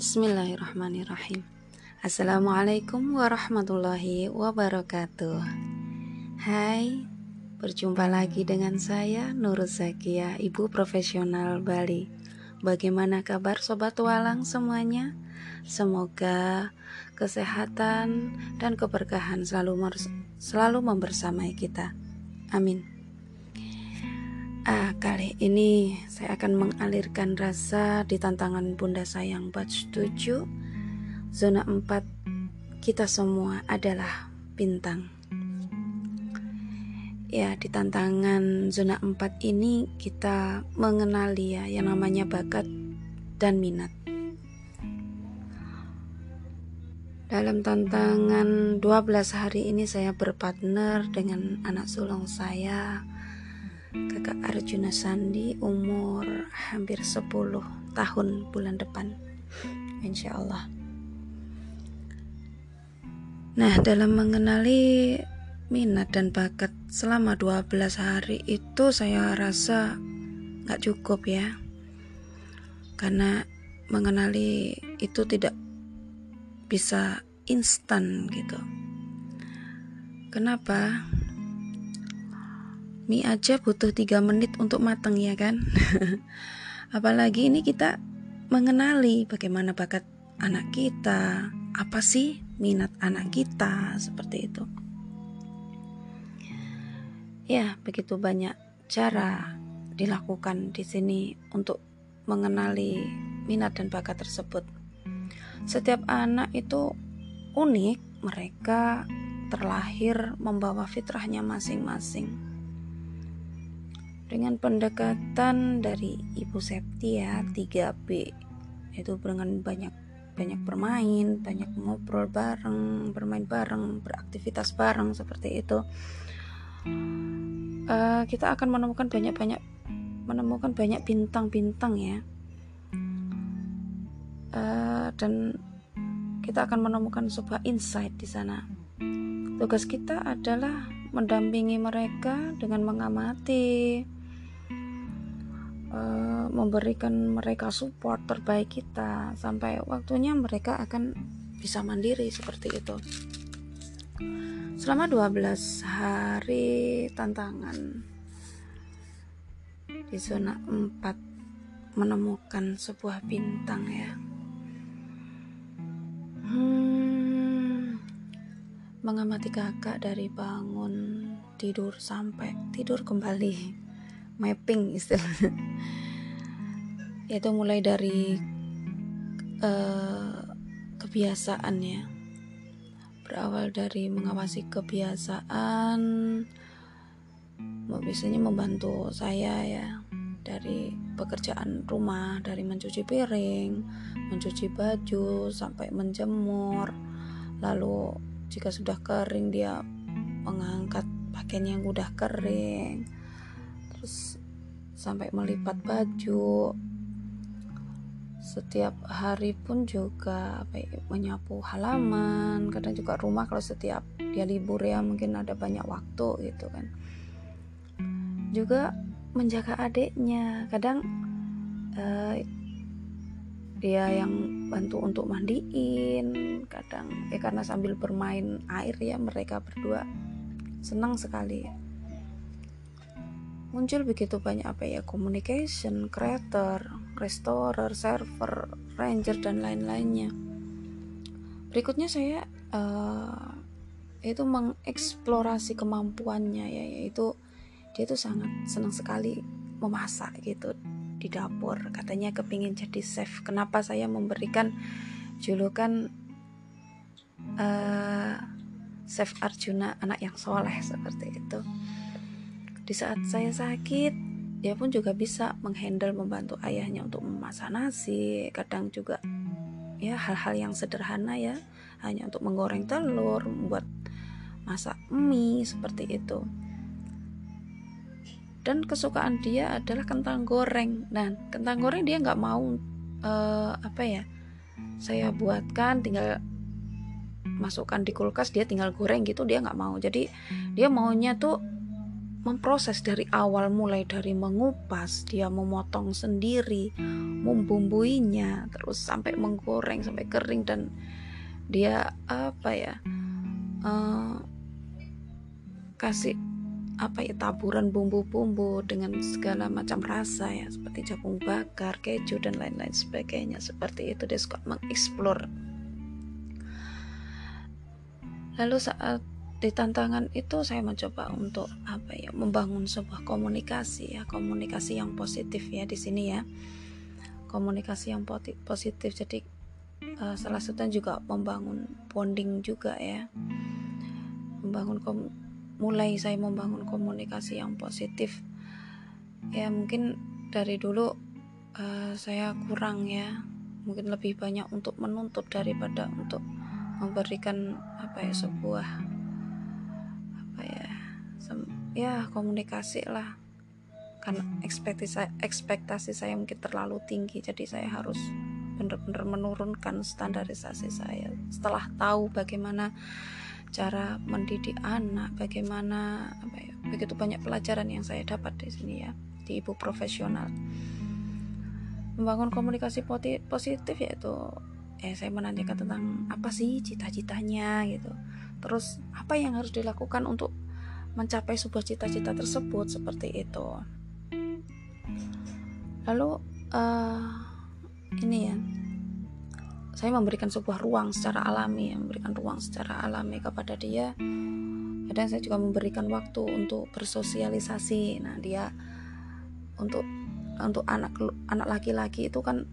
Bismillahirrahmanirrahim Assalamualaikum warahmatullahi wabarakatuh Hai Berjumpa lagi dengan saya Nur Zakia Ibu Profesional Bali Bagaimana kabar Sobat Walang semuanya? Semoga kesehatan dan keberkahan selalu selalu membersamai kita. Amin. Ah, kali ini saya akan mengalirkan rasa di tantangan Bunda Sayang batch 7 Zona 4 kita semua adalah bintang. Ya di tantangan zona 4 ini kita mengenali ya yang namanya bakat dan minat. Dalam tantangan 12 hari ini saya berpartner dengan anak sulung saya kakak Arjuna Sandi umur hampir 10 tahun bulan depan. Insya Allah nah dalam mengenali minat dan bakat selama 12 hari itu saya rasa nggak cukup ya. Karena mengenali itu tidak bisa instan gitu. Kenapa mie aja butuh 3 menit untuk matang ya kan? Apalagi ini kita mengenali bagaimana bakat anak kita apa sih minat anak kita seperti itu. Ya begitu banyak cara dilakukan di sini untuk mengenali minat dan bakat tersebut. Setiap anak itu unik mereka terlahir membawa fitrahnya masing-masing dengan pendekatan dari Ibu Septi ya 3B itu dengan banyak banyak bermain, banyak ngobrol bareng, bermain bareng, beraktivitas bareng seperti itu. Uh, kita akan menemukan banyak-banyak menemukan banyak bintang-bintang ya. Uh, dan kita akan menemukan sebuah insight di sana. Tugas kita adalah mendampingi mereka dengan mengamati, uh, memberikan mereka support terbaik kita sampai waktunya mereka akan bisa mandiri seperti itu. Selama 12 hari tantangan di zona 4 menemukan sebuah bintang ya. Hmm, mengamati kakak dari bangun tidur sampai tidur kembali mapping istilahnya. Yaitu mulai dari uh, kebiasaan ya berawal dari mengawasi kebiasaan biasanya membantu saya ya dari pekerjaan rumah dari mencuci piring mencuci baju sampai menjemur. Lalu jika sudah kering dia mengangkat pakaian yang udah kering terus sampai melipat baju. Setiap hari pun juga apa ya, menyapu halaman kadang juga rumah kalau setiap dia libur ya mungkin ada banyak waktu gitu kan. Juga menjaga adiknya kadang uh, dia yang bantu untuk mandiin kadang ya karena sambil bermain air ya mereka berdua senang sekali muncul begitu banyak apa ya communication, creator, restorer, server, ranger dan lain-lainnya. Berikutnya saya uh, itu mengeksplorasi kemampuannya ya yaitu dia itu sangat senang sekali memasak gitu di dapur. Katanya kepingin jadi chef. Kenapa saya memberikan julukan uh, chef Arjuna anak yang soleh seperti itu di saat saya sakit, dia pun juga bisa menghandle membantu ayahnya untuk memasak nasi, kadang juga ya hal-hal yang sederhana ya, hanya untuk menggoreng telur, membuat masak mie seperti itu. Dan kesukaan dia adalah kentang goreng. Nah, kentang goreng dia nggak mau uh, apa ya? Saya buatkan tinggal masukkan di kulkas dia tinggal goreng gitu dia nggak mau jadi dia maunya tuh memproses dari awal mulai dari mengupas dia memotong sendiri membumbuinya terus sampai menggoreng sampai kering dan dia apa ya uh, kasih apa ya taburan bumbu-bumbu dengan segala macam rasa ya seperti jagung bakar keju dan lain-lain sebagainya. Seperti itu dia suka mengeksplor. Lalu saat di tantangan itu saya mencoba untuk apa ya membangun sebuah komunikasi ya komunikasi yang positif ya di sini ya. Komunikasi yang positif. Jadi uh, salah satunya juga membangun bonding juga ya. Membangun kom mulai saya membangun komunikasi yang positif. Ya mungkin dari dulu uh, saya kurang ya. Mungkin lebih banyak untuk menuntut daripada untuk memberikan apa ya sebuah ya komunikasi lah. Karena ekspektasi ekspektasi saya mungkin terlalu tinggi jadi saya harus benar-benar menurunkan standarisasi saya. Setelah tahu bagaimana cara mendidik anak bagaimana apa ya begitu banyak pelajaran yang saya dapat di sini ya di ibu profesional. Membangun komunikasi positif yaitu eh saya menanyakan tentang apa sih cita-citanya gitu. Terus apa yang harus dilakukan untuk mencapai sebuah cita-cita tersebut seperti itu. Lalu uh, ini ya, saya memberikan sebuah ruang secara alami, memberikan ruang secara alami kepada dia. Kadang saya juga memberikan waktu untuk bersosialisasi. Nah dia untuk untuk anak anak laki-laki itu kan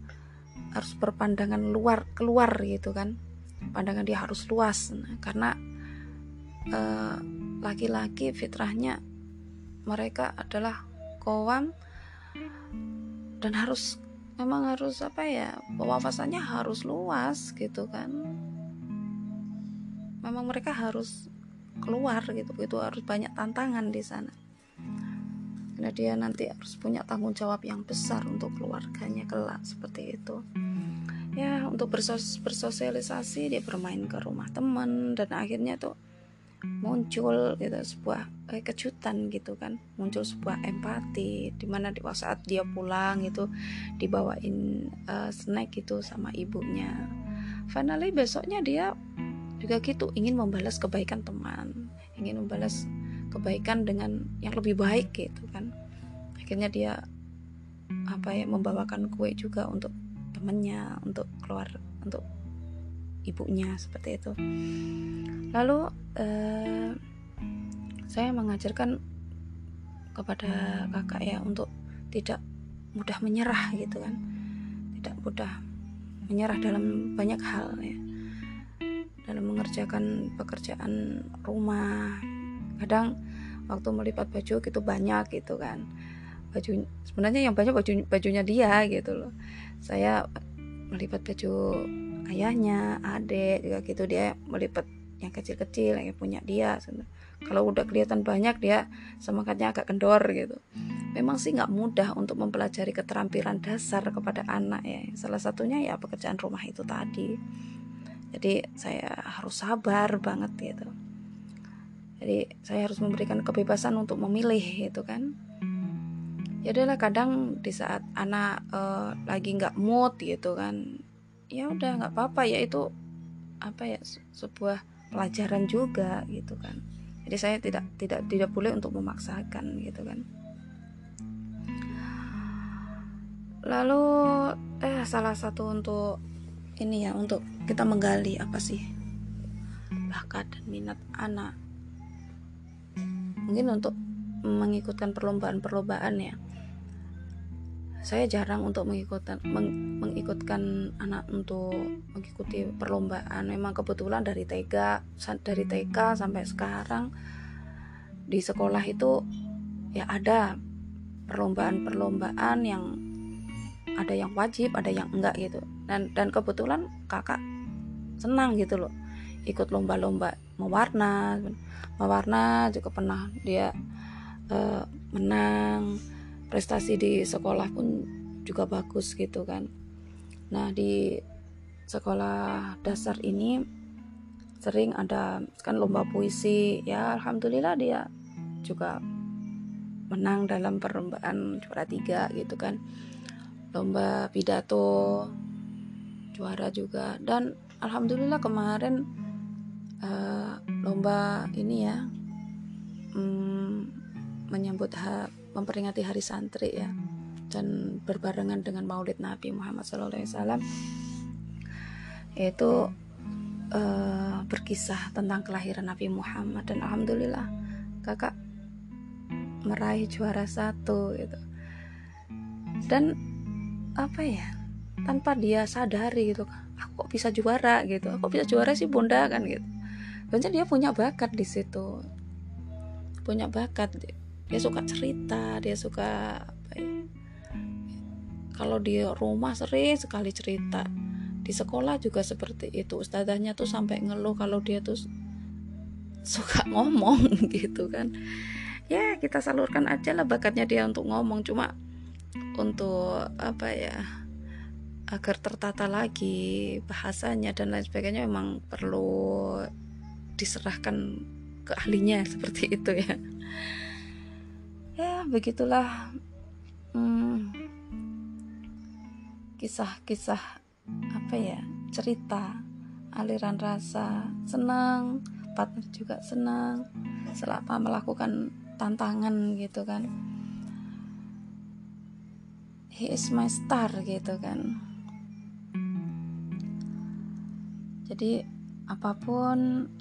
harus berpandangan luar keluar gitu kan, pandangan dia harus luas. Nah, karena uh, laki-laki fitrahnya mereka adalah kowam dan harus memang harus apa ya wawasannya harus luas gitu kan. Memang mereka harus keluar gitu itu harus banyak tantangan di sana. Karena dia nanti harus punya tanggung jawab yang besar untuk keluarganya kelak seperti itu. Ya untuk bersos bersosialisasi dia bermain ke rumah teman dan akhirnya tuh muncul gitu sebuah eh, kejutan gitu kan. Muncul sebuah empati di mana di saat dia pulang itu dibawain uh, snack gitu sama ibunya. Finally besoknya dia juga gitu ingin membalas kebaikan teman. Ingin membalas kebaikan dengan yang lebih baik gitu kan. Akhirnya dia apa ya membawakan kue juga untuk temannya untuk keluar untuk ibunya seperti itu. Lalu eh, saya mengajarkan kepada kakak ya untuk tidak mudah menyerah gitu kan. Tidak mudah menyerah dalam banyak hal ya. Dalam mengerjakan pekerjaan rumah. Kadang waktu melipat baju gitu banyak gitu kan. Baju sebenarnya yang banyak baju bajunya dia gitu loh. Saya melipat baju ayahnya adik juga gitu. Dia melipat yang kecil-kecil yang punya dia. Kalau udah kelihatan banyak dia semangatnya agak kendor gitu. Memang sih nggak mudah untuk mempelajari keterampilan dasar kepada anak ya. Salah satunya ya pekerjaan rumah itu tadi. Jadi saya harus sabar banget gitu. Jadi saya harus memberikan kebebasan untuk memilih gitu kan. Ya adalah kadang di saat anak uh, lagi nggak mood gitu kan ya udah nggak apa-apa ya itu apa ya sebuah pelajaran juga gitu kan. Jadi saya tidak tidak tidak boleh untuk memaksakan gitu kan. Lalu eh salah satu untuk ini ya untuk kita menggali apa sih bakat dan minat anak. Mungkin untuk mengikutkan perlombaan-perlombaan ya saya jarang untuk mengikutkan meng, mengikutkan anak untuk mengikuti perlombaan. Memang kebetulan dari TK dari TK sampai sekarang di sekolah itu ya ada perlombaan-perlombaan yang ada yang wajib ada yang enggak gitu. Dan dan kebetulan kakak senang gitu loh ikut lomba-lomba mewarna mewarna juga pernah dia uh, menang prestasi di sekolah pun juga bagus gitu kan. Nah di sekolah dasar ini sering ada kan lomba puisi. Ya alhamdulillah dia juga menang dalam perlombaan juara tiga gitu kan. Lomba pidato juara juga. Dan alhamdulillah kemarin uh, lomba ini ya um, menyambut ha, memperingati hari santri ya. Dan berbarengan dengan Maulid Nabi Muhammad SAW itu uh, berkisah tentang kelahiran Nabi Muhammad. Dan alhamdulillah kakak meraih juara satu gitu. Dan apa ya tanpa dia sadari gitu. Aku kok bisa juara? gitu. Aku bisa juara sih bunda? kan gitu. Banyak dia punya bakat di situ. Punya bakat dia suka cerita dia suka apa ya? Kalau di rumah sering sekali cerita. Di sekolah juga seperti itu. Ustazahnya tuh sampai ngeluh kalau dia tuh suka ngomong gitu kan. Ya kita salurkan aja lah bakatnya dia untuk ngomong. Cuma untuk apa ya agar tertata lagi bahasanya dan lain sebagainya memang perlu diserahkan ke ahlinya seperti itu ya begitulah hmm, kisah-kisah apa ya cerita aliran rasa senang partner juga senang selama melakukan tantangan gitu kan. He is my star gitu kan. Jadi apa pun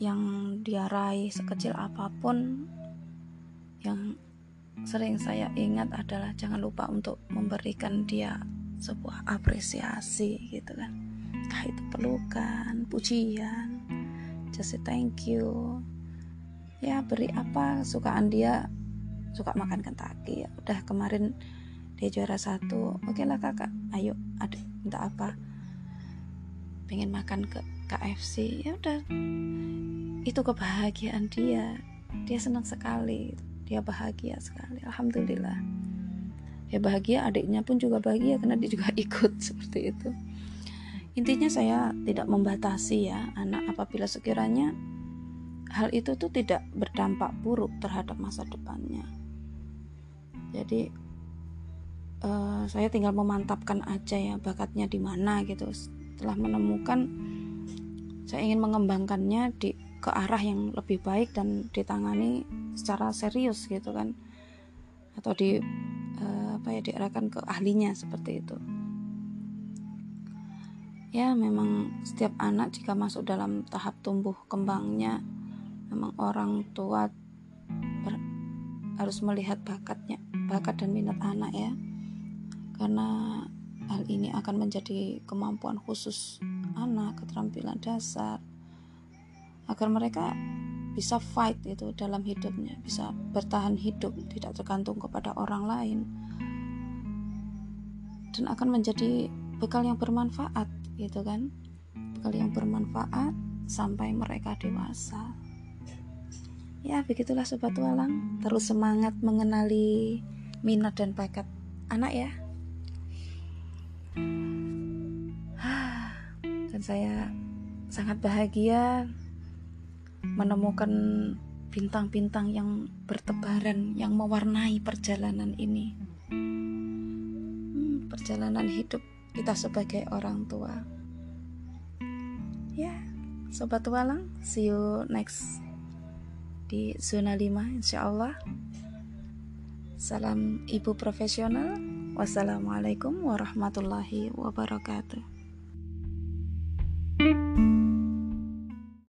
yang dia raih sekecil apa pun yang sering saya ingat adalah jangan lupa untuk memberikan dia sebuah apresiasi gitu kan. Entah itu pelukan pujian just say thank you. Ya beri apa sukaan dia suka makan kentaki ya udah kemarin dia juara satu. Oke lah kakak ayo ada minta apa? Pengen makan ke KFC ya udah itu kebahagiaan dia. Dia senang sekali dia bahagia sekali alhamdulillah dia bahagia adiknya pun juga bahagia karena dia juga ikut seperti itu intinya saya tidak membatasi ya anak apabila sekiranya hal itu tuh tidak berdampak buruk terhadap masa depannya. Jadi uh, saya tinggal memantapkan aja ya bakatnya di mana gitu. Setelah menemukan, saya ingin mengembangkannya di ke arah yang lebih baik dan ditangani secara serius gitu kan, atau di uh, apa ya diarahkan ke ahlinya seperti itu. Ya, memang setiap anak jika masuk dalam tahap tumbuh kembangnya memang orang tua ber, harus melihat bakatnya bakat dan minat anak ya karena hal ini akan menjadi kemampuan khusus anak keterampilan dasar agar mereka bisa fight itu dalam hidupnya bisa bertahan hidup tidak tergantung kepada orang lain. Dan akan menjadi bekal yang bermanfaat gitu kan? Bekal yang bermanfaat sampai mereka dewasa. Ya begitulah sobat walang. Terus semangat mengenali minat dan bakat anak ya. Dan saya sangat bahagia menemukan bintang-bintang yang bertebaran yang mewarnai perjalanan ini. Hmm, perjalanan hidup kita sebagai orang tua. Ya sobat walang see you next di zona 5 insya Allah salam ibu profesional. Wassalamualaikum warahmatullahi wabarakatuh